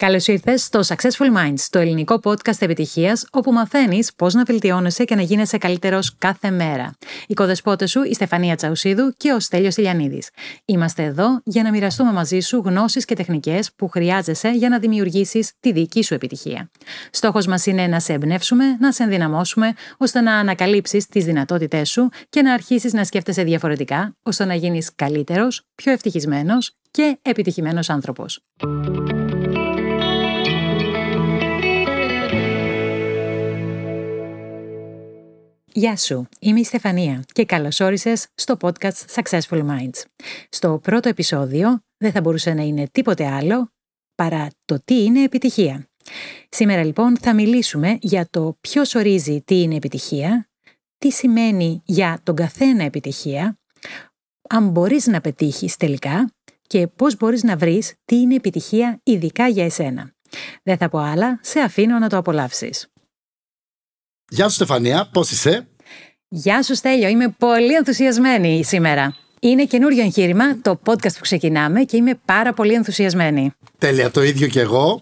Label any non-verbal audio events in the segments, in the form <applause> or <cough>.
Καλώς ήρθες στο Successful Minds, το ελληνικό podcast επιτυχίας, όπου μαθαίνεις πώς να βελτιώνεσαι και να γίνεσαι καλύτερος κάθε μέρα. Η κοδεσπότες σου, η Στεφανία Τσαουσίδου και ο Στέλιος Ηλιανίδης. Είμαστε εδώ για να μοιραστούμε μαζί σου γνώσεις και τεχνικές που χρειάζεσαι για να δημιουργήσεις τη δική σου επιτυχία. Στόχος μας είναι να σε εμπνεύσουμε, να σε ενδυναμώσουμε, ώστε να ανακαλύψεις τις δυνατότητές σου και να αρχίσεις να σκέφτεσαι διαφορετικά, ώστε να γίνεις καλύτερος, πιο ευτυχισμένος και επιτυχημένος άνθρωπος. Γεια σου, είμαι η Στεφανία και καλώς όρισες στο podcast Successful Minds. Στο πρώτο επεισόδιο δεν θα μπορούσε να είναι τίποτε άλλο παρά το τι είναι επιτυχία. Σήμερα λοιπόν θα μιλήσουμε για το ποιος ορίζει τι είναι επιτυχία, τι σημαίνει για τον καθένα επιτυχία, αν μπορείς να πετύχεις τελικά και πώς μπορείς να βρεις τι είναι επιτυχία ειδικά για εσένα. Δεν θα πω άλλα, σε αφήνω να το απολαύσεις. Γεια σου Στεφανία, πώς είσαι; Γεια σου Στέλιο, είμαι πολύ ενθουσιασμένη σήμερα. Είναι καινούριο εγχείρημα το podcast που ξεκινάμε και είμαι πάρα πολύ ενθουσιασμένη. Τέλεια, το ίδιο και εγώ.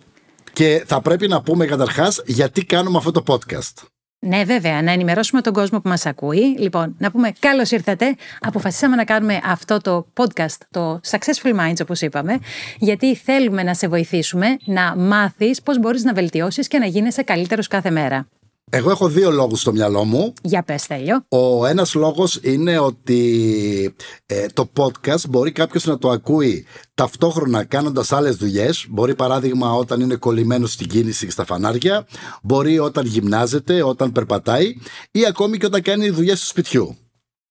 Και θα πρέπει να πούμε καταρχάς γιατί κάνουμε αυτό το podcast. Ναι, βέβαια, να ενημερώσουμε τον κόσμο που μας ακούει. Λοιπόν, να πούμε καλώς ήρθατε. Αποφασίσαμε να κάνουμε αυτό το podcast, το Successful Minds, όπως είπαμε, γιατί θέλουμε να σε βοηθήσουμε να μάθεις πώς μπορείς να βελτιώσεις και να γίνεσαι καλύτερος κάθε μέρα. Εγώ έχω δύο λόγους στο μυαλό μου. Για πες, Τέλειο. Ο ένας λόγος είναι ότι ε, το podcast μπορεί κάποιος να το ακούει ταυτόχρονα κάνοντας άλλες δουλειές. Μπορεί παράδειγμα όταν είναι κολλημένος στην κίνηση και στα φανάρια. Μπορεί όταν γυμνάζεται, όταν περπατάει ή ακόμη και όταν κάνει δουλειές του σπιτιού.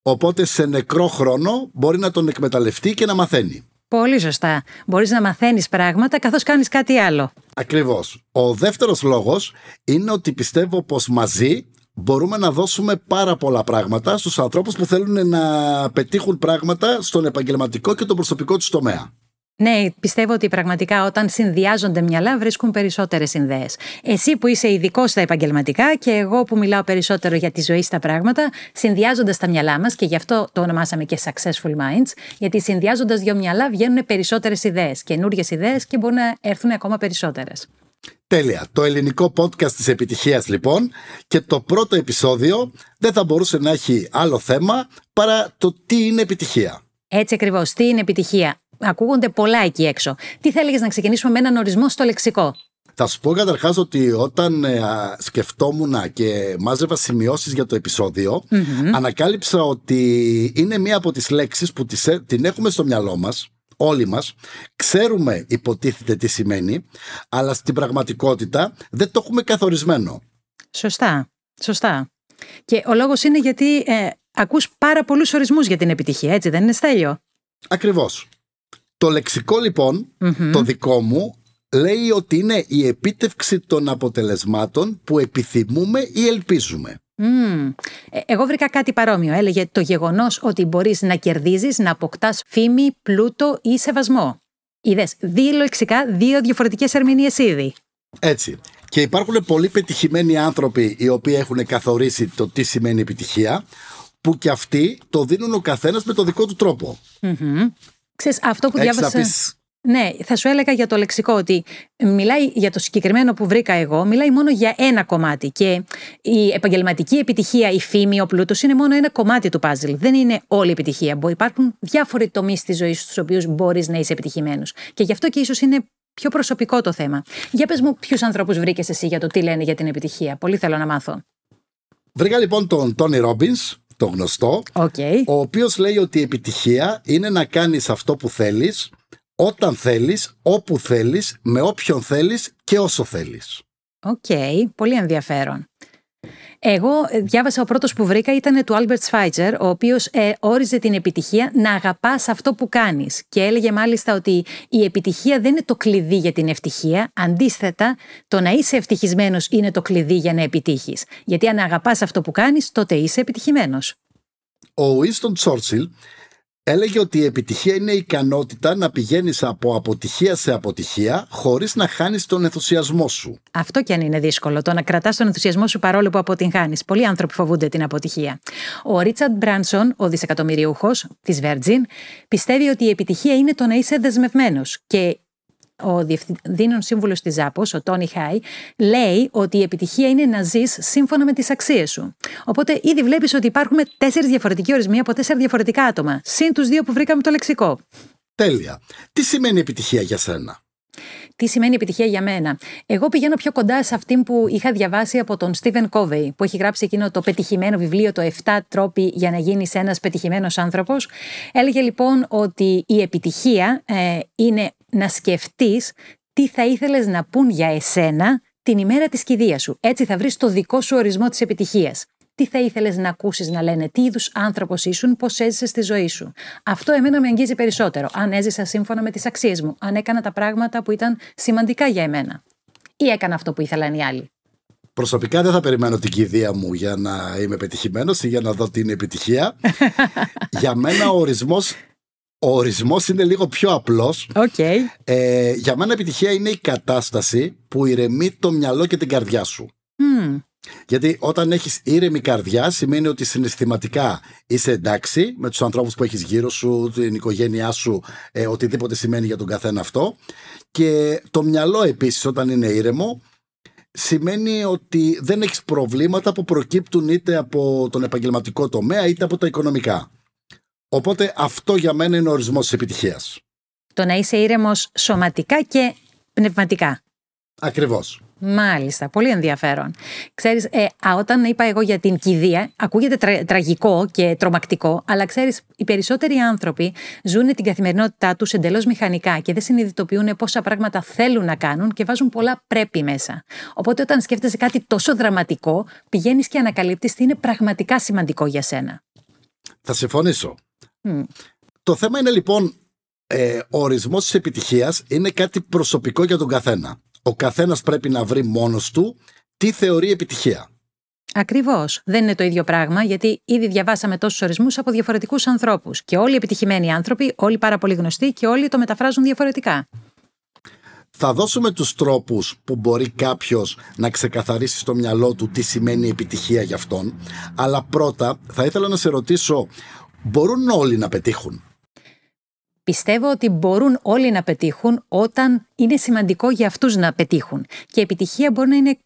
Οπότε σε νεκρό χρόνο μπορεί να τον εκμεταλλευτεί και να μαθαίνει. Πολύ σωστά. Μπορείς να μαθαίνεις πράγματα καθώς κάνεις κάτι άλλο. Ακριβώς. Ο δεύτερος λόγος είναι ότι πιστεύω πως μαζί μπορούμε να δώσουμε πάρα πολλά πράγματα στους ανθρώπους που θέλουν να πετύχουν πράγματα στον επαγγελματικό και τον προσωπικό τους τομέα. Ναι, πιστεύω ότι πραγματικά όταν συνδυάζονται μυαλά βρίσκουν περισσότερες συνδέες. Εσύ που είσαι ειδικό στα επαγγελματικά και εγώ που μιλάω περισσότερο για τη ζωή στα πράγματα, συνδυάζοντας τα μυαλά μας και γι' αυτό το ονομάσαμε και Successful Minds, γιατί συνδυάζοντας δύο μυαλά βγαίνουν περισσότερες ιδέες, καινούριε ιδέες και μπορούν να έρθουν ακόμα περισσότερες. Τέλεια. Το ελληνικό podcast της επιτυχίας λοιπόν και το πρώτο επεισόδιο δεν θα μπορούσε να έχει άλλο θέμα παρά το τι είναι επιτυχία. Έτσι ακριβώς. Τι είναι επιτυχία ακούγονται πολλά εκεί έξω. Τι θα έλεγες να ξεκινήσουμε με έναν ορισμό στο λεξικό; Θα σου πω καταρχάς ότι όταν ε, σκεφτόμουν και μάζευα σημειώσεις για το επεισόδιο, ανακάλυψα ότι είναι μία από τις λέξεις που τις, ε, την έχουμε στο μυαλό μας, όλοι μας. Ξέρουμε, υποτίθεται τι σημαίνει, αλλά στην πραγματικότητα δεν το έχουμε καθορισμένο. Σωστά. Σωστά. Και ο λόγος είναι γιατί ε, ακούς πάρα πολλούς ορισμούς για την επιτυχία, έτσι δεν είναι Στέλιο; Ακριβώς. Το λεξικό λοιπόν, το δικό μου, λέει ότι είναι η επίτευξη των αποτελεσμάτων που επιθυμούμε ή ελπίζουμε. Mm. Εγώ βρήκα κάτι παρόμοιο. Έλεγε το γεγονός ότι μπορείς να κερδίζεις, να αποκτάς φήμη, πλούτο ή σεβασμό. Είδες, δύο λεξικά, δύο διαφορετικές ερμηνείες ήδη. Έτσι. Και υπάρχουν πολύ πετυχημένοι άνθρωποι οι οποίοι έχουν καθορίσει το τι σημαίνει επιτυχία, που και αυτοί το δίνουν ο καθένας με το δικό του τρόπο. Ξέρεις, αυτό που διάβασα... Ναι, θα σου έλεγα για το λεξικό ότι μιλάει για το συγκεκριμένο που βρήκα εγώ, μιλάει μόνο για ένα κομμάτι. Και η επαγγελματική επιτυχία, η φήμη, ο πλούτος είναι μόνο ένα κομμάτι του παζλ. Δεν είναι όλη η επιτυχία. Υπάρχουν διάφοροι τομείς στη ζωής σου, στους οποίους μπορείς να είσαι επιτυχημένος. Και γι' αυτό και ίσως είναι πιο προσωπικό το θέμα. Για πες μου, ποιους ανθρώπους βρήκες εσύ για το τι λένε για την επιτυχία. Πολύ θέλω να μάθω. Βρήκα λοιπόν τον Τόνι Ρόμπινς, το γνωστό, okay. ο οποίος λέει ότι η επιτυχία είναι να κάνεις αυτό που θέλεις, όταν θέλεις, όπου θέλεις, με όποιον θέλεις και όσο θέλεις. OK, okay. πολύ ενδιαφέρον. Εγώ ε, διάβασα ο πρώτος που βρήκα ήταν του Albert Schweitzer, ο οποίος ε, όριζε την επιτυχία να αγαπάς αυτό που κάνεις και έλεγε μάλιστα ότι η επιτυχία δεν είναι το κλειδί για την ευτυχία, αντίθετα το να είσαι ευτυχισμένος είναι το κλειδί για να επιτύχεις. Γιατί αν αγαπάς αυτό που κάνεις τότε είσαι επιτυχημένος. Ο Winston Churchill έλεγε ότι η επιτυχία είναι η ικανότητα να πηγαίνεις από αποτυχία σε αποτυχία χωρίς να χάνεις τον ενθουσιασμό σου. Αυτό κι αν είναι δύσκολο, το να κρατάς τον ενθουσιασμό σου παρόλο που αποτυγχάνεις. Πολλοί άνθρωποι φοβούνται την αποτυχία. Ο Ρίτσαρντ Μπράνσον, ο δισεκατομμυριούχος της Virgin, πιστεύει ότι η επιτυχία είναι το να είσαι δεσμευμένος και ο διευθύνων σύμβουλος της ΖΑΠΟ, ο Τόνι Χάι, λέει ότι η επιτυχία είναι να ζεις σύμφωνα με τις αξίες σου. Οπότε ήδη βλέπεις ότι υπάρχουν τέσσερις διαφορετικοί ορισμοί από τέσσερα διαφορετικά άτομα. Συν τους δύο που βρήκαμε το λεξικό. Τέλεια. Τι σημαίνει επιτυχία για σένα; Τι σημαίνει επιτυχία για μένα. Εγώ πηγαίνω πιο κοντά σε αυτήν που είχα διαβάσει από τον Στίβεν Κόβεϊ, που έχει γράψει εκείνο το πετυχημένο βιβλίο, το 7 τρόποι για να γίνεις ένας πετυχημένος άνθρωπος. Έλεγε λοιπόν ότι η επιτυχία ε, είναι να σκεφτείς τι θα ήθελες να πούν για εσένα την ημέρα της κηδείας σου. Έτσι θα βρεις το δικό σου ορισμό της επιτυχίας τι θα ήθελες να ακούσεις να λένε, τι είδους άνθρωπος ήσουν, πώς έζησες στη ζωή σου; Αυτό εμένα με αγγίζει περισσότερο. Αν έζησα σύμφωνα με τις αξίες μου, αν έκανα τα πράγματα που ήταν σημαντικά για εμένα. Ή έκανα αυτό που ήθελαν οι άλλοι. Προσωπικά δεν θα περιμένω την κηδεία μου για να είμαι πετυχημένος ή για να δω τι είναι επιτυχία. <laughs> για μένα ο ορισμός ο ορισμός είναι λίγο πιο απλός. Okay. Ε, για μένα επιτυχία είναι η κατάσταση που ηρεμεί το μυαλό και την καρδιά σου. Mm. Γιατί όταν έχεις ήρεμη καρδιά, σημαίνει ότι συναισθηματικά είσαι εντάξει με τους ανθρώπους που έχεις γύρω σου, την οικογένειά σου, ε, οτιδήποτε σημαίνει για τον καθένα αυτό. Και το μυαλό επίσης, όταν είναι ήρεμο, σημαίνει ότι δεν έχεις προβλήματα που προκύπτουν είτε από τον επαγγελματικό τομέα είτε από τα οικονομικά. Οπότε αυτό για μένα είναι ο ορισμός της επιτυχίας. Το να είσαι ήρεμος σωματικά και πνευματικά. Ακριβώς. Μάλιστα, πολύ ενδιαφέρον. Ξέρεις, ε, όταν είπα εγώ για την κηδεία, ακούγεται τραγικό και τρομακτικό, αλλά ξέρεις, οι περισσότεροι άνθρωποι ζουν την καθημερινότητά τους εντελώς μηχανικά και δεν συνειδητοποιούν πόσα πράγματα θέλουν να κάνουν και βάζουν πολλά πρέπει μέσα. Οπότε όταν σκέφτεσαι κάτι τόσο δραματικό, πηγαίνεις και ανακαλύπτεις τι είναι πραγματικά σημαντικό για σένα. Θα συμφωνήσω. Το θέμα είναι λοιπόν, ε, ο ορισμός της επιτυχίας είναι κάτι προσωπικό για τον καθένα ο καθένας πρέπει να βρει μόνος του τι θεωρεί επιτυχία. Ακριβώς. Δεν είναι το ίδιο πράγμα, γιατί ήδη διαβάσαμε τόσους ορισμούς από διαφορετικούς ανθρώπους. Και όλοι οι επιτυχημένοι άνθρωποι, όλοι πάρα πολύ γνωστοί και όλοι το μεταφράζουν διαφορετικά. Θα δώσουμε τους τρόπους που μπορεί κάποιος να ξεκαθαρίσει στο μυαλό του τι σημαίνει επιτυχία για αυτόν. Αλλά πρώτα θα ήθελα να σε ρωτήσω, μπορούν όλοι να πετύχουν; Πιστεύω ότι μπορούν όλοι να πετύχουν όταν είναι σημαντικό για αυτούς να πετύχουν. Και επιτυχία μπορεί να είναι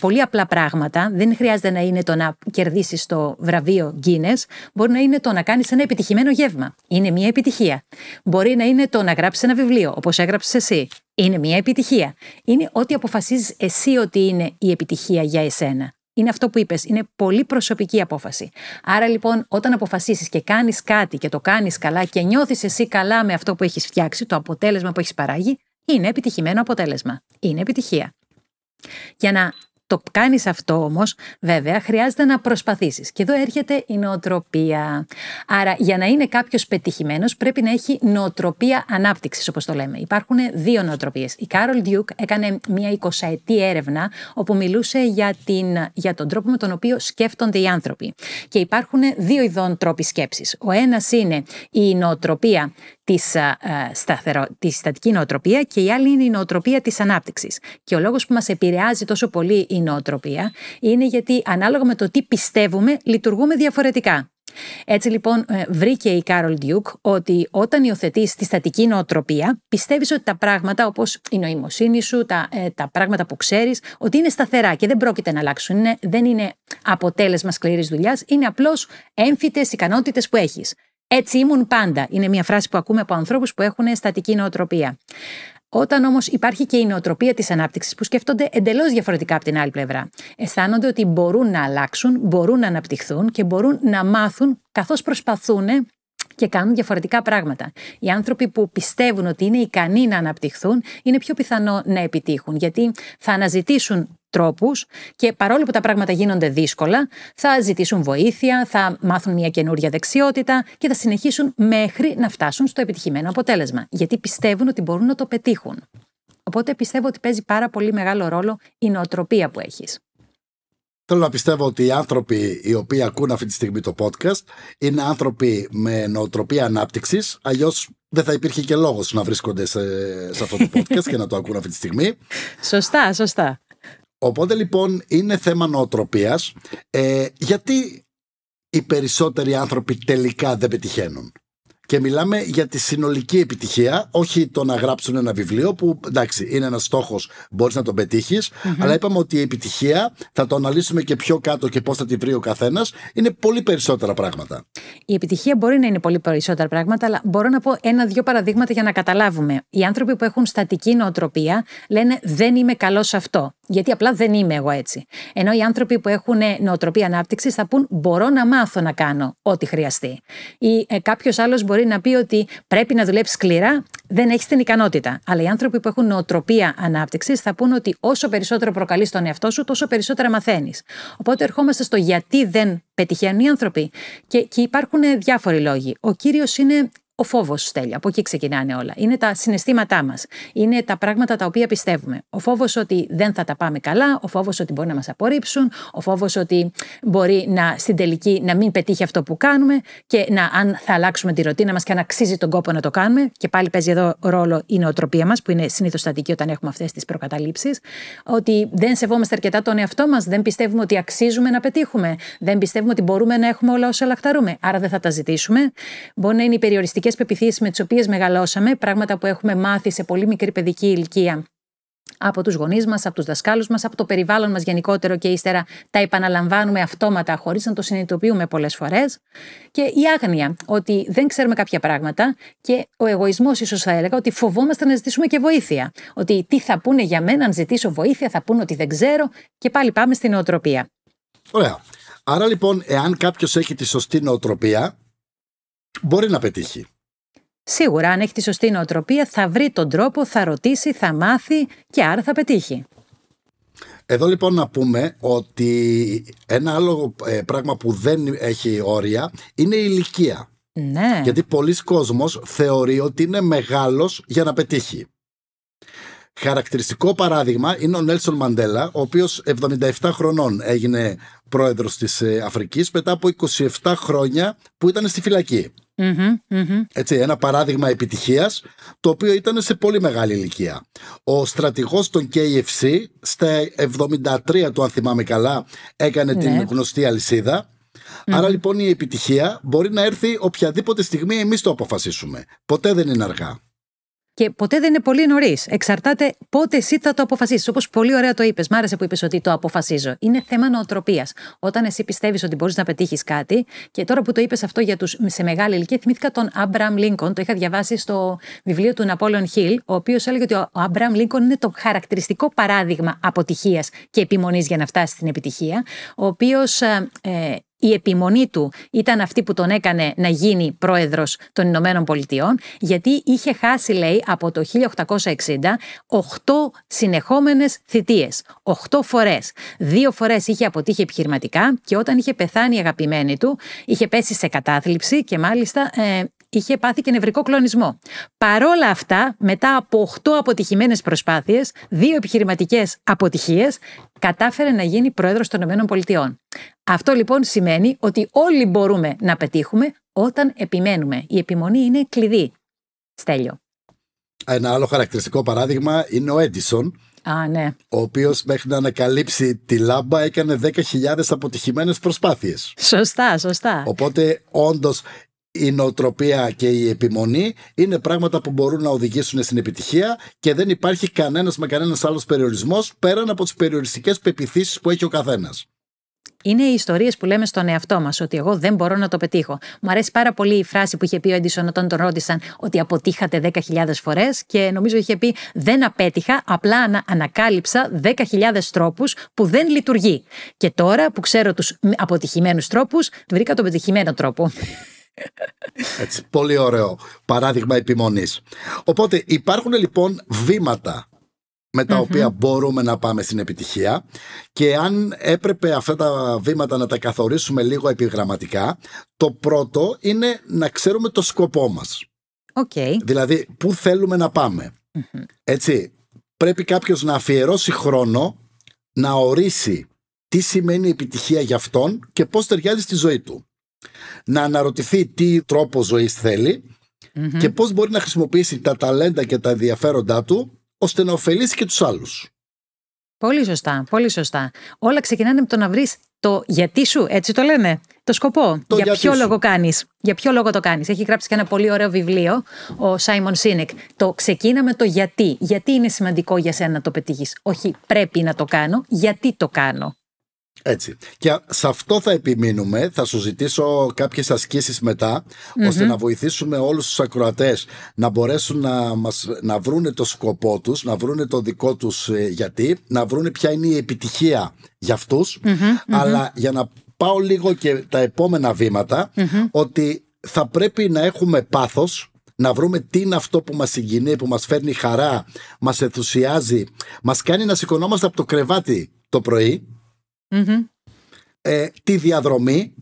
πολύ απλά πράγματα. Δεν χρειάζεται να είναι το να κερδίσεις το βραβείο Guinness. Μπορεί να είναι το να κάνεις ένα επιτυχημένο γεύμα. Είναι μια επιτυχία. Μπορεί να είναι το να γράψεις ένα βιβλίο, όπως έγραψες εσύ. Είναι μια επιτυχία. Είναι ό,τι αποφασίζεις εσύ ότι είναι η επιτυχία για εσένα είναι αυτό που είπες. Είναι πολύ προσωπική απόφαση. Άρα λοιπόν, όταν αποφασίσεις και κάνεις κάτι και το κάνεις καλά και νιώθεις εσύ καλά με αυτό που έχεις φτιάξει, το αποτέλεσμα που έχεις παράγει, είναι επιτυχημένο αποτέλεσμα. Είναι επιτυχία. Για να το κάνεις αυτό όμως, βέβαια, χρειάζεται να προσπαθήσεις. Και εδώ έρχεται η νοοτροπία. Άρα, για να είναι κάποιος πετυχημένος, πρέπει να έχει νοοτροπία ανάπτυξης, όπως το λέμε. Υπάρχουν δύο νοοτροπίες. Η Κάρολ Ντιούκ έκανε μια 20 έρευνα, όπου μιλούσε για, την, για τον τρόπο με τον οποίο σκέφτονται οι άνθρωποι. Και υπάρχουν δύο ειδών τρόποι σκέψης. Ο ένας είναι η νοοτροπία της, σταθερο, της στατική νοοτροπία και η άλλη είναι η νοοτροπία της ανάπτυξης. Και ο λόγος που μας επηρεάζει τόσο πολύ η νοοτροπία είναι γιατί ανάλογα με το τι πιστεύουμε λειτουργούμε διαφορετικά. Έτσι λοιπόν ε, βρήκε η Κάρολ Ντουέκ ότι όταν υιοθετείς τη στατική νοοτροπία πιστεύεις ότι τα πράγματα όπως η νοημοσύνη σου, τα, ε, τα πράγματα που ξέρεις ότι είναι σταθερά και δεν πρόκειται να αλλάξουν. Είναι, δεν είναι αποτέλεσμα σκληρής δουλειάς, είναι απλώς έμφυτες ικανότητες που έχεις. Έτσι ήμουν πάντα. Είναι μια φράση που ακούμε από ανθρώπους που έχουν στατική νοοτροπία. Όταν όμως υπάρχει και η νοοτροπία της ανάπτυξης που σκέφτονται εντελώς διαφορετικά από την άλλη πλευρά. Αισθάνονται ότι μπορούν να αλλάξουν, μπορούν να αναπτυχθούν και μπορούν να μάθουν καθώς προσπαθούν και κάνουν διαφορετικά πράγματα. Οι άνθρωποι που πιστεύουν ότι είναι ικανοί να αναπτυχθούν είναι πιο πιθανό να επιτύχουν γιατί θα αναζητήσουν τρόπους και παρόλο που τα πράγματα γίνονται δύσκολα θα ζητήσουν βοήθεια, θα μάθουν μια καινούρια δεξιότητα και θα συνεχίσουν μέχρι να φτάσουν στο επιτυχημένο αποτέλεσμα γιατί πιστεύουν ότι μπορούν να το πετύχουν. Οπότε πιστεύω ότι παίζει πάρα πολύ μεγάλο ρόλο η νοοτροπία που έχεις. Θέλω να πιστεύω ότι οι άνθρωποι οι οποίοι ακούν αυτή τη στιγμή το podcast είναι άνθρωποι με νοοτροπία ανάπτυξης. Αλλιώς δεν θα υπήρχε και λόγος να βρίσκονται σε, σε αυτό το podcast και να το ακούν αυτή τη στιγμή. Σωστά, σωστά. Οπότε λοιπόν είναι θέμα νοοτροπίας. Ε, γιατί οι περισσότεροι άνθρωποι τελικά δεν πετυχαίνουν; Και μιλάμε για τη συνολική επιτυχία, όχι το να γράψουν ένα βιβλίο που εντάξει είναι ένας στόχος, μπορείς να τον πετύχεις, αλλά είπαμε ότι η επιτυχία θα το αναλύσουμε και πιο κάτω και πώς θα τη βρει ο καθένας. Είναι πολύ περισσότερα πράγματα. Η επιτυχία μπορεί να είναι πολύ περισσότερα πράγματα, αλλά μπορώ να πω ένα-δύο παραδείγματα για να καταλάβουμε. Οι άνθρωποι που έχουν στατική νοοτροπία λένε Δεν είμαι καλός σε αυτό. Γιατί απλά δεν είμαι εγώ έτσι. Ενώ οι άνθρωποι που έχουν νοοτροπία ανάπτυξης θα πούν Μπορώ να μάθω να κάνω ό,τι χρειαστεί. Ή ε, κάποιος άλλος μπορεί να πει ότι πρέπει να δουλέψει σκληρά, δεν έχει την ικανότητα. Αλλά οι άνθρωποι που έχουν νοοτροπία ανάπτυξης θα πούν ότι όσο περισσότερο προκαλείς τον εαυτό σου, τόσο περισσότερα μαθαίνεις. Οπότε ερχόμαστε στο γιατί δεν πετυχαίνουν οι άνθρωποι. Και, και υπάρχουν διάφοροι λόγοι. Ο κύριος είναι ο φόβος, Στέλια. Από εκεί ξεκινάνε όλα. Είναι τα συναισθήματά μας. Είναι τα πράγματα τα οποία πιστεύουμε. Ο φόβος ότι δεν θα τα πάμε καλά, ο φόβος ότι μπορεί να μας απορρίψουν, ο φόβος ότι μπορεί να, στην τελική να μην πετύχει αυτό που κάνουμε και να, αν θα αλλάξουμε τη ρωτίνα μας και αν αξίζει τον κόπο να το κάνουμε. Και πάλι παίζει εδώ ρόλο η νοοτροπία μας, που είναι συνήθως στατική όταν έχουμε αυτές τις προκαταλήψεις. Ότι δεν σεβόμαστε αρκετά τον εαυτό μας, δεν πιστεύουμε ότι αξίζουμε να πετύχουμε, δεν πιστεύουμε ότι μπορούμε να έχουμε όλα όσα λαχταρούμε. Άρα δεν θα τα ζητήσουμε. Μπορεί να είναι οι περιοριστικέ πεπιθήσεις με τις οποίες μεγαλώσαμε, πράγματα που έχουμε μάθει σε πολύ μικρή παιδική ηλικία από τους γονείς μας, από τους δασκάλους μας, από το περιβάλλον μας γενικότερο και ύστερα τα επαναλαμβάνουμε αυτόματα χωρίς να το συνειδητοποιούμε πολλές φορές. Και η άγνοια ότι δεν ξέρουμε κάποια πράγματα και ο εγωισμός ίσως θα έλεγα ότι φοβόμαστε να ζητήσουμε και βοήθεια. Ότι τι θα πούνε για μένα αν ζητήσω βοήθεια, θα πούνε ότι δεν ξέρω και πάλι πάμε στην νοοτροπία. Ωραία. Άρα λοιπόν, εάν κάποιος έχει τη σωστή νοοτροπία, μπορεί να πετύχει. Σίγουρα, αν έχει τη σωστή νοοτροπία, θα βρει τον τρόπο, θα ρωτήσει, θα μάθει και άρα θα πετύχει. Εδώ λοιπόν να πούμε ότι ένα άλλο ε, πράγμα που δεν έχει όρια είναι η ηλικία. Ναι. Γιατί πολλοί κόσμος θεωρεί ότι είναι μεγάλος για να πετύχει. Χαρακτηριστικό παράδειγμα είναι ο Νέλσον Μαντέλα, ο οποίος 77 χρονών έγινε πρόεδρος της ε, Αφρικής μετά από 27 χρόνια που ήταν στη φυλακή. Έτσι, ένα παράδειγμα επιτυχίας το οποίο ήταν σε πολύ μεγάλη ηλικία. Ο στρατηγός των KFC στα 73 του αν θυμάμαι καλά έκανε την ναι. γνωστή αλυσίδα Άρα λοιπόν η επιτυχία μπορεί να έρθει οποιαδήποτε στιγμή εμείς το αποφασίσουμε. Ποτέ δεν είναι αργά. Και ποτέ δεν είναι πολύ νωρίς. Εξαρτάται πότε εσύ θα το αποφασίσεις. Όπως πολύ ωραία το είπες, μ' άρεσε που είπες ότι το αποφασίζω. Είναι θέμα νοοτροπίας. Όταν εσύ πιστεύεις ότι μπορείς να πετύχεις κάτι, και τώρα που το είπες αυτό για τους σε μεγάλη ηλικία, θυμήθηκα τον Αμπραμ Λίνκον, το είχα διαβάσει στο βιβλίο του Ναπόλεον Χιλ, ο οποίος έλεγε ότι ο Αμπραμ Λίνκον είναι το χαρακτηριστικό παράδειγμα αποτυχίας και επιμονής για να φτάσει στην επιτυχία, ο οποίος ε, ε η επιμονή του ήταν αυτή που τον έκανε να γίνει πρόεδρος των Ηνωμένων Πολιτειών, γιατί είχε χάσει, λέει, από το 1860 8 συνεχόμενες θητείες. 8 φορές. Δύο φορές είχε αποτύχει επιχειρηματικά και όταν είχε πεθάνει η αγαπημένη του, είχε πέσει σε κατάθλιψη και μάλιστα ε, είχε πάθει και νευρικό κλονισμό. Παρόλα αυτά, μετά από 8 αποτυχημένες προσπάθειες, δύο επιχειρηματικές αποτυχίες, κατάφερε να γίνει πρόεδρος των ΗΠΑ. Αυτό λοιπόν σημαίνει ότι όλοι μπορούμε να πετύχουμε όταν επιμένουμε. Η επιμονή είναι κλειδί. Στέλιο. Ένα άλλο χαρακτηριστικό παράδειγμα είναι ο Έντισον, Α, ναι. Ο οποίος μέχρι να ανακαλύψει τη λάμπα έκανε 10.000 αποτυχημένες προσπάθειες. Σωστά, σωστά. Οπότε, όντως, η νοοτροπία και η επιμονή είναι πράγματα που μπορούν να οδηγήσουν στην επιτυχία και δεν υπάρχει κανένας με κανένας άλλος περιορισμός πέραν από τις περιοριστικές πεπιθήσεις που έχει ο καθένας. Είναι οι ιστορίες που λέμε στον εαυτό μας, ότι εγώ δεν μπορώ να το πετύχω. Μου αρέσει πάρα πολύ η φράση που είχε πει ο Έντισον όταν τον ρώτησαν ότι αποτύχατε 10.000 φορές και νομίζω είχε πει Δεν απέτυχα, απλά ανακάλυψα 10.000 τρόπους που δεν λειτουργεί. Και τώρα που ξέρω τους αποτυχημένους τρόπους, βρήκα τον πετυχημένο τρόπο. Έτσι, πολύ ωραίο παράδειγμα επιμονής. Οπότε υπάρχουν λοιπόν βήματα με τα οποία μπορούμε να πάμε στην επιτυχία και αν έπρεπε αυτά τα βήματα να τα καθορίσουμε λίγο επιγραμματικά, το πρώτο είναι να ξέρουμε το σκοπό μας. Okay. Δηλαδή, πού θέλουμε να παμε Έτσι, πρέπει κάποιος να αφιερώσει χρόνο να ορίσει τι σημαίνει επιτυχία για αυτόν και πώς ταιριάζει στη ζωή του να αναρωτηθεί τι τρόπο ζωής και πώς μπορεί να χρησιμοποιήσει τα ταλέντα και τα ενδιαφέροντά του ώστε να ωφελήσει και τους άλλους. Πολύ σωστά, πολύ σωστά. Όλα ξεκινάνε με το να βρεις το γιατί σου, έτσι το λένε; Το σκοπό; Το για γιατί ποιο σου. λόγο κάνεις; Για ποιο λόγο το κάνεις; Έχει γράψει και ένα πολύ ωραίο βιβλίο, ο Σάιμον Σίνεκ. Το ξεκίνα με το γιατί. Γιατί είναι σημαντικό για σένα να το πετύχεις; Όχι πρέπει να το κάνω, γιατί το κάνω; Έτσι. Και σε αυτό θα επιμείνουμε. Θα σου ζητήσω κάποιες ασκήσεις μετά, ώστε να βοηθήσουμε όλους τους ακροατές να μπορέσουν να, μας, να βρούνε το σκοπό τους, να βρούνε το δικό τους ε, γιατί, να βρούνε ποια είναι η επιτυχία για αυτους Αλλά για να πάω λίγο και τα επόμενα βήματα, ότι θα πρέπει να έχουμε πάθος, να βρούμε τι είναι αυτό που μας συγκινεί, που μας φέρνει χαρά, μας ενθουσιάζει, μας κάνει να σηκωνόμαστε από το κρεβάτι το πρωί, ε, τη διαδρομή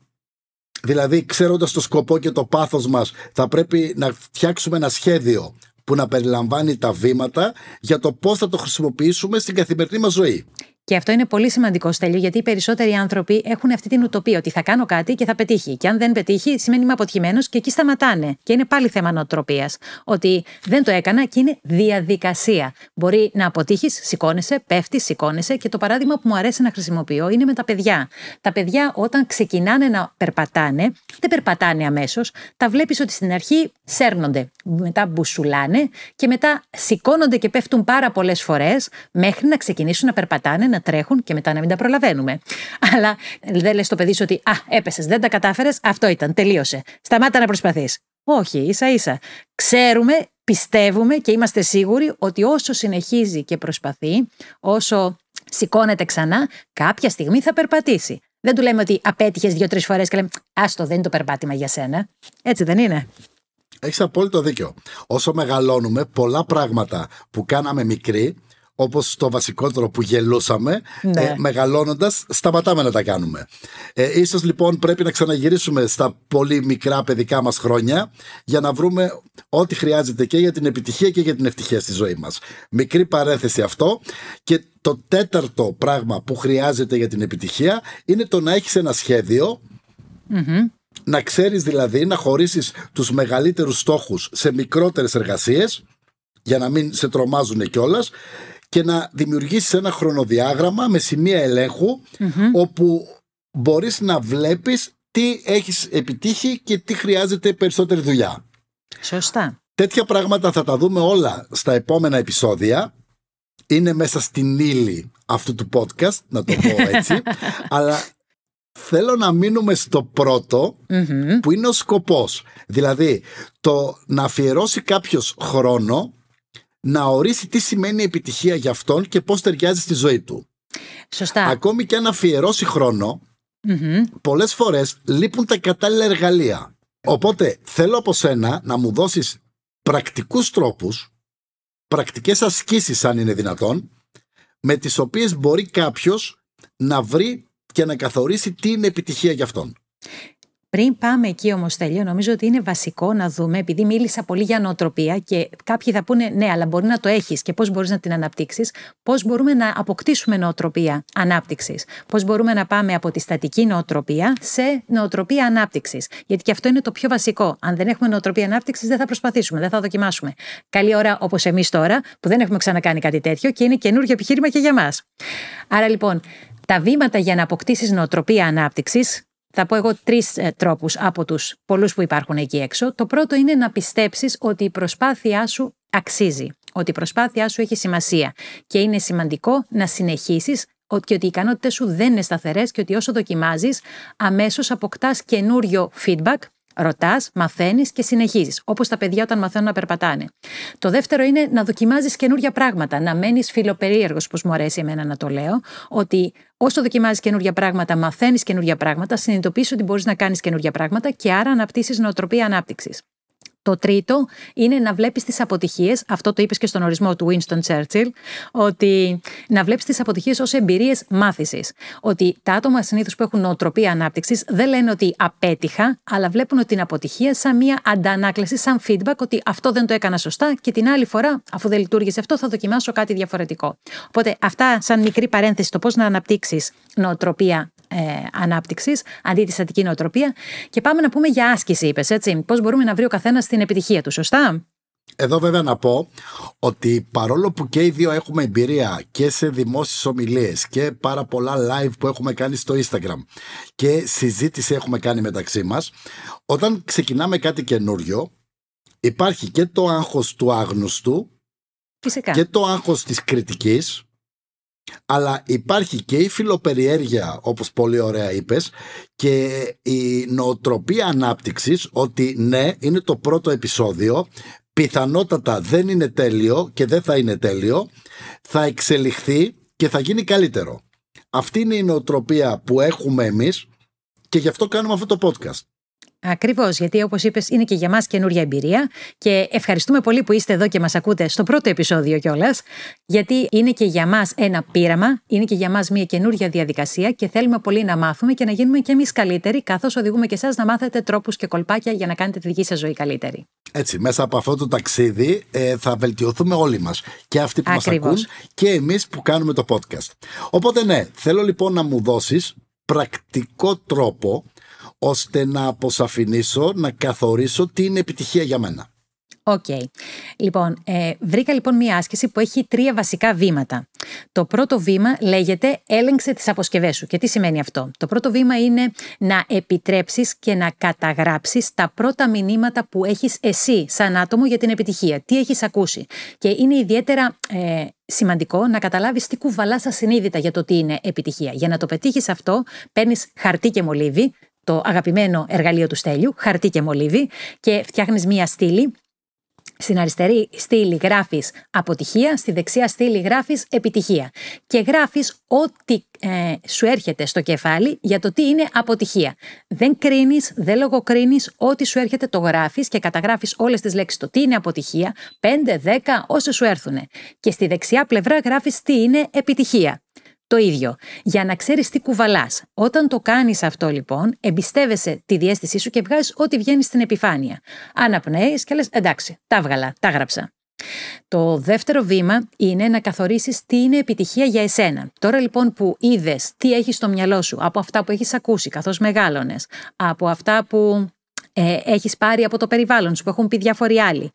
δηλαδή ξέροντας το σκοπό και το πάθος μας θα πρέπει να φτιάξουμε ένα σχέδιο που να περιλαμβάνει τα βήματα για το πώς θα το χρησιμοποιήσουμε στην καθημερινή μας ζωή. Και αυτό είναι πολύ σημαντικό, Στέλιο, γιατί οι περισσότεροι άνθρωποι έχουν αυτή την ουτοπία ότι θα κάνω κάτι και θα πετύχει. Και αν δεν πετύχει, σημαίνει είμαι αποτυχημένος και εκεί σταματάνε. Και είναι πάλι θέμα νοοτροπίας. Ότι δεν το έκανα και είναι διαδικασία. Μπορεί να αποτύχεις, σηκώνεσαι, πέφτεις, σηκώνεσαι. Και το παράδειγμα που μου αρέσει να χρησιμοποιώ είναι με τα παιδιά. Τα παιδιά, όταν ξεκινάνε να περπατάνε, δεν περπατάνε αμέσως. Τα βλέπεις ότι στην αρχή σέρνονται. Μετά μπουσουλάνε και μετά σηκώνονται και πέφτουν πάρα πολλές φορές μέχρι να ξεκινήσουν να περπατάνε, να τρέχουν και μετά να μην τα προλαβαίνουμε. Αλλά δεν λες το παιδί σου ότι Α, έπεσες, δεν τα κατάφερες, αυτό ήταν, τελείωσε. Σταμάτα να προσπαθείς. Όχι, ίσα ίσα. Ξέρουμε, πιστεύουμε και είμαστε σίγουροι ότι όσο συνεχίζει και προσπαθεί, όσο σηκώνεται ξανά, κάποια στιγμή θα περπατήσει. Δεν του λέμε ότι απέτυχες δύο-τρεις φορές και λέμε Άστο, δεν είναι το περπάτημα για σένα. Έτσι δεν είναι. Έχεις απόλυτο δίκιο. Όσο μεγαλώνουμε, πολλά πράγματα που κάναμε μικροί, όπως το βασικότερο που γελούσαμε, Ναι. ε, μεγαλώνοντας σταματάμε να τα κάνουμε. Ε, ίσως λοιπόν πρέπει να ξαναγυρίσουμε στα πολύ μικρά παιδικά μας χρόνια για να βρούμε ό,τι χρειάζεται και για την επιτυχία και για την ευτυχία στη ζωή μας. Μικρή παρέθεση αυτό και το τέταρτο πράγμα που χρειάζεται για την επιτυχία είναι το να έχεις ένα σχέδιο να ξέρεις δηλαδή να χωρίσεις τους μεγαλύτερους στόχους σε μικρότερες εργασίες για να μην σε τρομάζουν κιόλας και να δημιουργήσεις ένα χρονοδιάγραμμα με σημεία ελέγχου, όπου μπορείς να βλέπεις τι έχεις επιτύχει και τι χρειάζεται περισσότερη δουλειά. Σωστά. Τέτοια πράγματα θα τα δούμε όλα στα επόμενα επεισόδια. Είναι μέσα στην ύλη αυτού του podcast, να το πω έτσι. <laughs> αλλά θέλω να μείνουμε στο πρώτο, που είναι ο σκοπός. Δηλαδή, το να αφιερώσει κάποιος χρόνο να ορίσει τι σημαίνει επιτυχία για αυτόν και πώς ταιριάζει στη ζωή του. Σωστά. Ακόμη και αν αφιερώσει χρόνο, πολλές φορές λείπουν τα κατάλληλα εργαλεία. Οπότε θέλω από σένα να μου δώσεις πρακτικούς τρόπους, πρακτικές ασκήσεις αν είναι δυνατόν, με τις οποίες μπορεί κάποιος να βρει και να καθορίσει τι είναι επιτυχία για αυτόν. Πριν πάμε εκεί όμως, Τέλειο, νομίζω ότι είναι βασικό να δούμε, επειδή μίλησα πολύ για νοοτροπία και κάποιοι θα πούνε ναι, αλλά μπορεί να το έχεις και πώς μπορείς να την αναπτύξεις, πώς μπορούμε να αποκτήσουμε νοοτροπία ανάπτυξης; Πώς μπορούμε να πάμε από τη στατική νοοτροπία σε νοοτροπία ανάπτυξης; Γιατί και αυτό είναι το πιο βασικό. Αν δεν έχουμε νοοτροπία ανάπτυξης, δεν θα προσπαθήσουμε, δεν θα δοκιμάσουμε. Καλή ώρα όπως εμείς τώρα, που δεν έχουμε ξανακάνει κάτι τέτοιο και είναι καινούργιο επιχείρημα και για μας. Άρα λοιπόν, τα βήματα για να αποκτήσεις νοοτροπία ανάπτυξης θα πω εγώ τρεις τρόπους από τους πολλούς που υπάρχουν εκεί έξω. Το πρώτο είναι να πιστέψεις ότι η προσπάθειά σου αξίζει, ότι η προσπάθειά σου έχει σημασία και είναι σημαντικό να συνεχίσεις και ότι οι ικανότητες σου δεν είναι σταθερές και ότι όσο δοκιμάζεις, αμέσως αποκτάς καινούριο feedback. Ρωτάς, μαθαίνεις και συνεχίζεις. Όπως τα παιδιά όταν μαθαίνουν να περπατάνε. Το δεύτερο είναι να δοκιμάζεις καινούργια πράγματα. Να μένεις φιλοπερίεργος, πώ μου αρέσει εμένα να το λέω. Ότι όσο δοκιμάζεις καινούργια πράγματα, μαθαίνεις καινούργια πράγματα, συνειδητοποιείς ότι μπορείς να κάνεις καινούργια πράγματα και άρα αναπτύσσεις νοοτροπία ανάπτυξης. Το τρίτο είναι να βλέπεις τις αποτυχίες, αυτό το είπες και στον ορισμό του Winston Churchill, ότι να βλέπεις τις αποτυχίες ως εμπειρίες μάθησης. Ότι τα άτομα συνήθως που έχουν νοοτροπία ανάπτυξης δεν λένε ότι απέτυχα, αλλά βλέπουν ότι την αποτυχία σαν μια αντανάκλαση, σαν feedback, ότι αυτό δεν το έκανα σωστά και την άλλη φορά, αφού δεν λειτουργήσε αυτό, θα δοκιμάσω κάτι διαφορετικό. Οπότε αυτά σαν μικρή παρένθεση το πώς να αναπτύξεις νοοτροπία ε, ανάπτυξης, αντί της στατική νοοτροπία. Και πάμε να πούμε για άσκηση, είπες έτσι. Πώς μπορούμε να βρει ο καθένας την επιτυχία του, σωστά; Εδώ βέβαια να πω ότι παρόλο που και οι δύο έχουμε εμπειρία και σε δημόσιες ομιλίες και πάρα πολλά live που έχουμε κάνει στο Instagram και συζήτηση έχουμε κάνει μεταξύ μας, όταν ξεκινάμε κάτι καινούριο υπάρχει και το άγχος του άγνωστου Φυσικά. και το άγχος της κριτικής αλλά υπάρχει και η φιλοπεριέργεια όπως πολύ ωραία είπες και η νοοτροπία ανάπτυξης ότι ναι είναι το πρώτο επεισόδιο πιθανότατα δεν είναι τέλειο και δεν θα είναι τέλειο θα εξελιχθεί και θα γίνει καλύτερο. Αυτή είναι η νοοτροπία που έχουμε εμείς και γι' αυτό κάνουμε αυτό το podcast Ακριβώς, γιατί όπως είπες, είναι και για μας καινούρια εμπειρία και ευχαριστούμε πολύ που είστε εδώ και μας ακούτε στο πρώτο επεισόδιο κιόλας, γιατί είναι και για μας ένα πείραμα, είναι και για μας μια καινούρια διαδικασία και θέλουμε πολύ να μάθουμε και να γίνουμε κι εμείς καλύτεροι, καθώς οδηγούμε και εσάς να μάθετε τρόπους και κολπάκια για να κάνετε τη δική σας ζωή καλύτερη. Έτσι, μέσα από αυτό το ταξίδι ε, θα βελτιωθούμε όλοι μας. Και αυτοί που μας ακούν και εμείς που κάνουμε το podcast. Οπότε, ναι, θέλω λοιπόν να μου δώσεις πρακτικό τρόπο ώστε να αποσαφηνίσω, να καθορίσω τι είναι επιτυχία για μένα. OK. Okay. Λοιπόν, ε, βρήκα λοιπόν μία άσκηση που έχει τρία βασικά βήματα. Το πρώτο βήμα λέγεται έλεγξε τις αποσκευές σου. Και τι σημαίνει αυτό; Το πρώτο βήμα είναι να επιτρέψεις και να καταγράψεις τα πρώτα μηνύματα που έχεις εσύ σαν άτομο για την επιτυχία. Τι έχεις ακούσει; Και είναι ιδιαίτερα ε, σημαντικό να καταλάβεις τι κουβαλάς ασυνείδητα για το τι είναι επιτυχία. Για να το πετύχεις αυτό παίρνεις χαρτί και μολύβι, το αγαπημένο εργαλείο του Στέλιου, χαρτί και μολύβι, και φτιάχνεις μία στήλη. Στην αριστερή στήλη γράφεις αποτυχία, στη δεξιά στήλη γράφεις επιτυχία. Και γράφεις ό,τι ε, σου έρχεται στο κεφάλι για το τι είναι αποτυχία. Δεν κρίνεις, δεν λογοκρίνεις, ό,τι σου έρχεται το γράφεις και καταγράφεις όλες τις λέξεις το τι είναι αποτυχία, 5, 10, όσο σου έρθουν. Και στη δεξιά πλευρά γράφεις τι είναι επιτυχία το ίδιο. Για να ξέρεις τι κουβαλάς. Όταν το κάνεις αυτό λοιπόν, εμπιστεύεσαι τη διέστησή σου και βγάζεις ό,τι βγαίνει στην επιφάνεια. Αναπνέεις και λες: Εντάξει, τα βγαλά, τα γράψα. Το δεύτερο βήμα είναι να καθορίσεις τι είναι επιτυχία για εσένα. Τώρα λοιπόν που είδες τι έχεις στο μυαλό σου από αυτά που έχεις ακούσει καθώς μεγάλωνες, από αυτά που ε, έχεις πάρει από το περιβάλλον σου που έχουν πει διάφοροι άλλοι,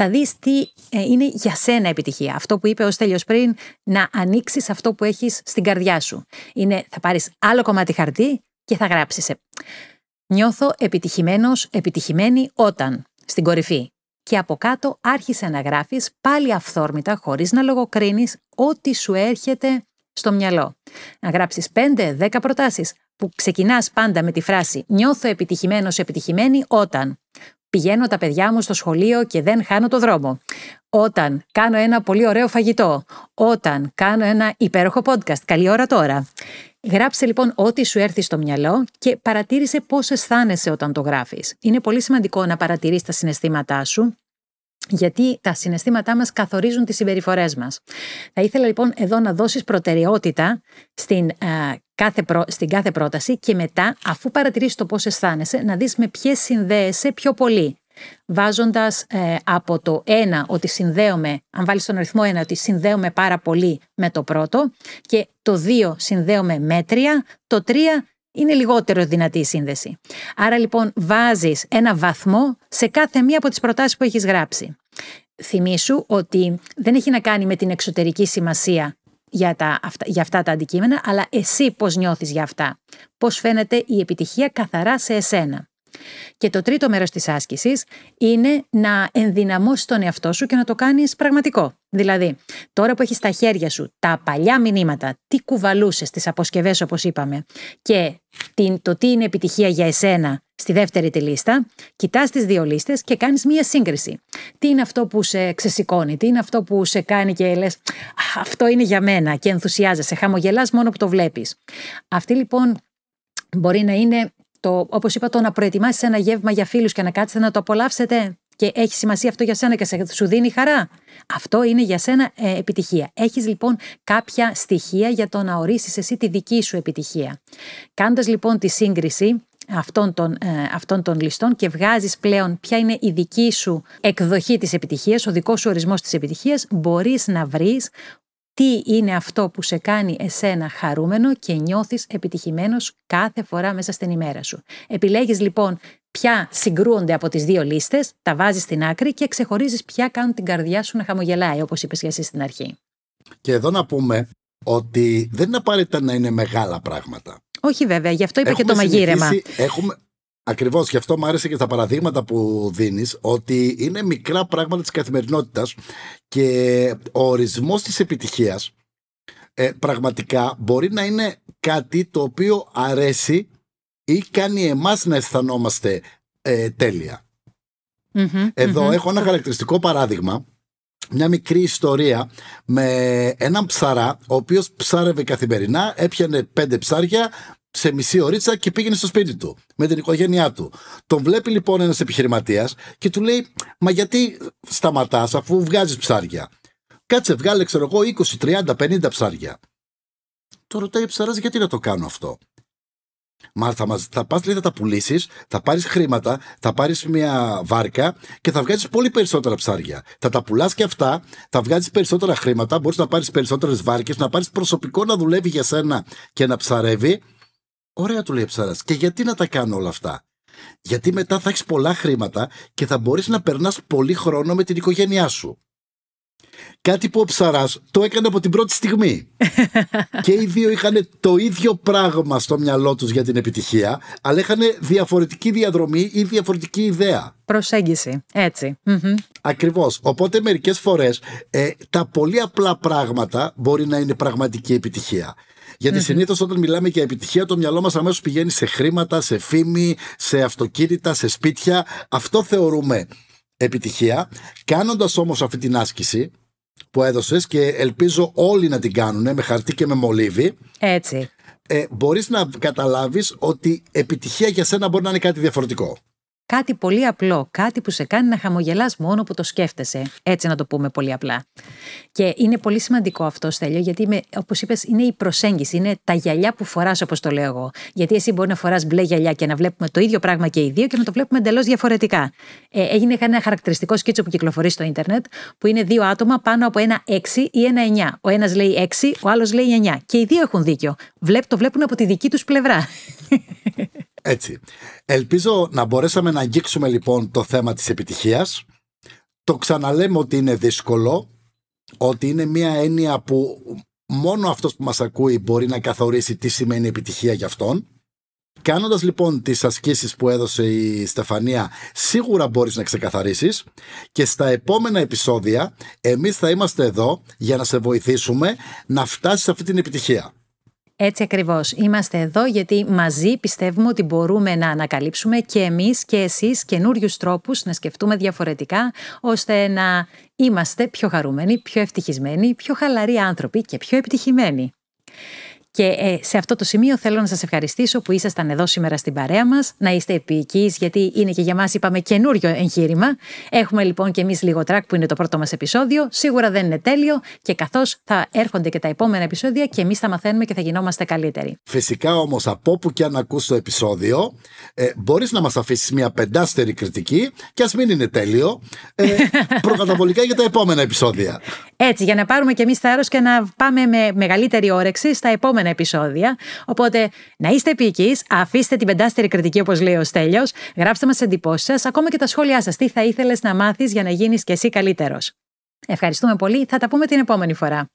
θα δεις τι ε, είναι για σένα επιτυχία. Αυτό που είπε ο Στέλιος πριν, να ανοίξεις αυτό που έχεις στην καρδιά σου. Είναι, θα πάρεις άλλο κομμάτι χαρτί και θα γράψεις. Ε, Νιώθω επιτυχημένος, επιτυχημένη όταν, στην κορυφή. Και από κάτω άρχισε να γράφεις πάλι αυθόρμητα, χωρίς να λογοκρίνεις, ό,τι σου έρχεται στο μυαλό. Να γράψεις 5-10 προτάσεις που ξεκινάς πάντα με τη φράση «Νιώθω επιτυχημένος, επιτυχημένη όταν» πηγαίνω τα παιδιά μου στο σχολείο και δεν χάνω το δρόμο. Όταν κάνω ένα πολύ ωραίο φαγητό. Όταν κάνω ένα υπέροχο podcast. Καλή ώρα τώρα. Γράψε λοιπόν ό,τι σου έρθει στο μυαλό και παρατήρησε πώς αισθάνεσαι όταν το γράφεις. Είναι πολύ σημαντικό να παρατηρείς τα συναισθήματά σου γιατί τα συναισθήματά μας καθορίζουν τις συμπεριφορές μας. Θα ήθελα λοιπόν εδώ να δώσεις προτεραιότητα στην, κάθε, στην κάθε πρόταση και μετά, αφού παρατηρήσεις το πώς αισθάνεσαι, να δεις με ποιες συνδέεσαι πιο πολύ. Βάζοντας ε, από το 1 ότι συνδέομαι, αν βάλεις τον αριθμό 1 ότι συνδέομαι πάρα πολύ με το πρώτο και το 2 συνδέομαι με 3, το 3 είναι λιγότερο δυνατή η σύνδεση. Άρα λοιπόν βάζεις ένα βαθμό σε κάθε μία από τις προτάσεις που έχεις γράψει. Θυμήσου ότι δεν έχει να κάνει με την εξωτερική σημασία για, τα, για αυτά τα αντικείμενα, αλλά εσύ πώς νιώθεις για αυτά. Πώς φαίνεται η επιτυχία καθαρά σε εσένα. Και το τρίτο μέρος της άσκησης είναι να ενδυναμώσεις τον εαυτό σου και να το κάνεις πραγματικό. Δηλαδή, τώρα που έχεις στα χέρια σου τα παλιά μηνύματα, τι κουβαλούσες στις αποσκευές όπως είπαμε και το τι είναι επιτυχία για εσένα στη δεύτερη τη λίστα, κοιτάς τις δύο λίστες και κάνεις μία σύγκριση. Τι είναι αυτό που σε ξεσηκώνει, τι είναι αυτό που σε κάνει και λες αυτό είναι για μένα και ενθουσιάζεσαι, χαμογελάς μόνο που το βλέπεις. Αυτή λοιπόν μπορεί να είναι το, όπως είπα, το να προετοιμάσεις ένα γεύμα για φίλους και να κάτσετε να το απολαύσετε και έχει σημασία αυτό για σένα και σου δίνει χαρά. Αυτό είναι για σένα ε, επιτυχία. Έχεις λοιπόν κάποια στοιχεία για το να ορίσεις εσύ τη δική σου επιτυχία. Κάνοντας λοιπόν τη σύγκριση αυτών των, ε, αυτών των ληστών και βγάζεις πλέον ποια είναι η δική σου εκδοχή της επιτυχίας, ο δικός σου ορισμός της επιτυχίας, μπορείς να βρεις τι είναι αυτό που σε κάνει εσένα χαρούμενο και νιώθεις επιτυχημένος κάθε φορά μέσα στην ημέρα σου; Επιλέγεις λοιπόν ποια συγκρούονται από τις δύο λίστες, τα βάζεις στην άκρη και ξεχωρίζεις ποια κάνουν την καρδιά σου να χαμογελάει, όπως είπες και εσύ στην αρχή. Και εδώ να πούμε ότι δεν είναι απαραίτητα να είναι μεγάλα πράγματα. Όχι βέβαια, γι' αυτό είπα και το μαγείρεμα. Έχουμε, Ακριβώς, γι' αυτό μου άρεσε και τα παραδείγματα που δίνεις, ότι είναι μικρά πράγματα της καθημερινότητας και ο ορισμός της επιτυχίας ε, πραγματικά μπορεί να είναι κάτι το οποίο αρέσει ή κάνει εμάς να αισθανόμαστε ε, τελεια εδω έχω ένα χαρακτηριστικό παράδειγμα μια μικρή ιστορία με έναν ψαρά ο οποίος ψάρευε καθημερινά, έπιανε πέντε ψάρια σε μισή ωρίτσα και πήγαινε στο σπίτι του με την οικογένειά του. Τον βλέπει λοιπόν ένας επιχειρηματίας και του λέει «Μα γιατί σταματάς αφού βγάζεις ψάρια» Κάτσε, βγάλε, ξέρω εγώ, 20, 30, 50 ψάρια. Το ρωτάει ο ψαράς γιατί να το κάνω αυτό; Μα θα, μας, θα πας λέει θα τα πουλήσεις, θα πάρεις χρήματα, θα πάρεις μια βάρκα και θα βγάζεις πολύ περισσότερα ψάρια. Θα τα πουλάς και αυτά, θα βγάζεις περισσότερα χρήματα, μπορείς να πάρεις περισσότερες βάρκες, να πάρεις προσωπικό να δουλεύει για σένα και να ψαρεύει. Ωραία του λέει ο ψαράς. Και γιατί να τα κάνω όλα αυτά; Γιατί μετά θα έχεις πολλά χρήματα και θα μπορείς να περνάς πολύ χρόνο με την οικογένειά σου. Κάτι που ο Ψαράς το έκανε από την πρώτη στιγμή. <laughs> και οι δύο είχαν το ίδιο πράγμα στο μυαλό τους για την επιτυχία, αλλά είχαν διαφορετική διαδρομή ή διαφορετική ιδέα. Προσέγγιση. Έτσι. Ακριβώς. Οπότε μερικές φορές ε, τα πολύ απλά πράγματα μπορεί να είναι πραγματική επιτυχία. Γιατί mm-hmm. συνήθως όταν μιλάμε για επιτυχία, το μυαλό μας αμέσως πηγαίνει σε χρήματα, σε φήμη, σε αυτοκίνητα, σε σπίτια. Αυτό θεωρούμε επιτυχία. Κάνοντας όμως αυτή την άσκηση, που έδωσες και ελπίζω όλοι να την κάνουν με χαρτί και με μολύβι. Έτσι. Ε, μπορείς να καταλάβεις ότι επιτυχία για σένα μπορεί να είναι κάτι διαφορετικό. Κάτι πολύ απλό, κάτι που σε κάνει να χαμογελάς μόνο που το σκέφτεσαι. Έτσι να το πούμε πολύ απλά. Και είναι πολύ σημαντικό αυτό, Στέλιο, γιατί όπως είπες, είναι η προσέγγιση, είναι τα γυαλιά που φοράς, όπως το λέω εγώ. Γιατί εσύ μπορεί να φοράς μπλε γυαλιά και να βλέπουμε το ίδιο πράγμα και οι δύο και να το βλέπουμε εντελώς διαφορετικά. Ε, έγινε ένα χαρακτηριστικό σκίτσο που κυκλοφορεί στο ίντερνετ, που είναι δύο άτομα πάνω από ένα 6 ή ένα 9. Ο ένας λέει 6, ο άλλος λέει 9. Και οι δύο έχουν δίκιο. Βλέπ, το βλέπουν από τη δική τους πλευρά. <laughs> Έτσι. Ελπίζω να μπορέσαμε να αγγίξουμε λοιπόν το θέμα της επιτυχίας. Το ξαναλέμε ότι είναι δύσκολο, ότι είναι μια έννοια που μόνο αυτός που μας ακούει μπορεί να καθορίσει τι σημαίνει επιτυχία για αυτόν. Κάνοντας λοιπόν τις ασκήσεις που έδωσε η Στεφανία σίγουρα μπορείς να ξεκαθαρίσεις και στα επόμενα επεισόδια εμείς θα είμαστε εδώ για να σε βοηθήσουμε να φτάσεις σε αυτή την επιτυχία. Έτσι ακριβώς. Είμαστε εδώ γιατί μαζί πιστεύουμε ότι μπορούμε να ανακαλύψουμε και εμείς και εσείς καινούριους τρόπους να σκεφτούμε διαφορετικά ώστε να είμαστε πιο χαρούμενοι, πιο ευτυχισμένοι, πιο χαλαροί άνθρωποι και πιο επιτυχημένοι. Και ε, σε αυτό το σημείο θέλω να σας ευχαριστήσω που ήσασταν εδώ σήμερα στην παρέα μας, να είστε επίοικείς γιατί είναι και για μας είπαμε καινούριο εγχείρημα. Έχουμε λοιπόν και εμείς λίγο τρακ που είναι το πρώτο μας επεισόδιο, σίγουρα δεν είναι τέλειο και καθώς θα έρχονται και τα επόμενα επεισόδια και εμείς θα μαθαίνουμε και θα γινόμαστε καλύτεροι. Φυσικά όμως από όπου και αν ακούς το επεισόδιο ε, μπορείς να μας αφήσεις μια πεντάστερη κριτική και ας μην είναι τέλειο, ε, <laughs> προκαταβολικά για τα επόμενα επεισόδια. Έτσι, για να πάρουμε και εμείς θάρρος και να πάμε με μεγαλύτερη όρεξη στα επόμενα επεισόδια. Οπότε να είστε επίκη, αφήστε την πεντάστερη κριτική όπως λέει ο Στέλιος, γράψτε μας τι εντυπώσεις σας, ακόμα και τα σχόλιά σας. Τι θα ήθελες να μάθεις για να γίνεις και εσύ καλύτερος. Ευχαριστούμε πολύ. Θα τα πούμε την επόμενη φορά.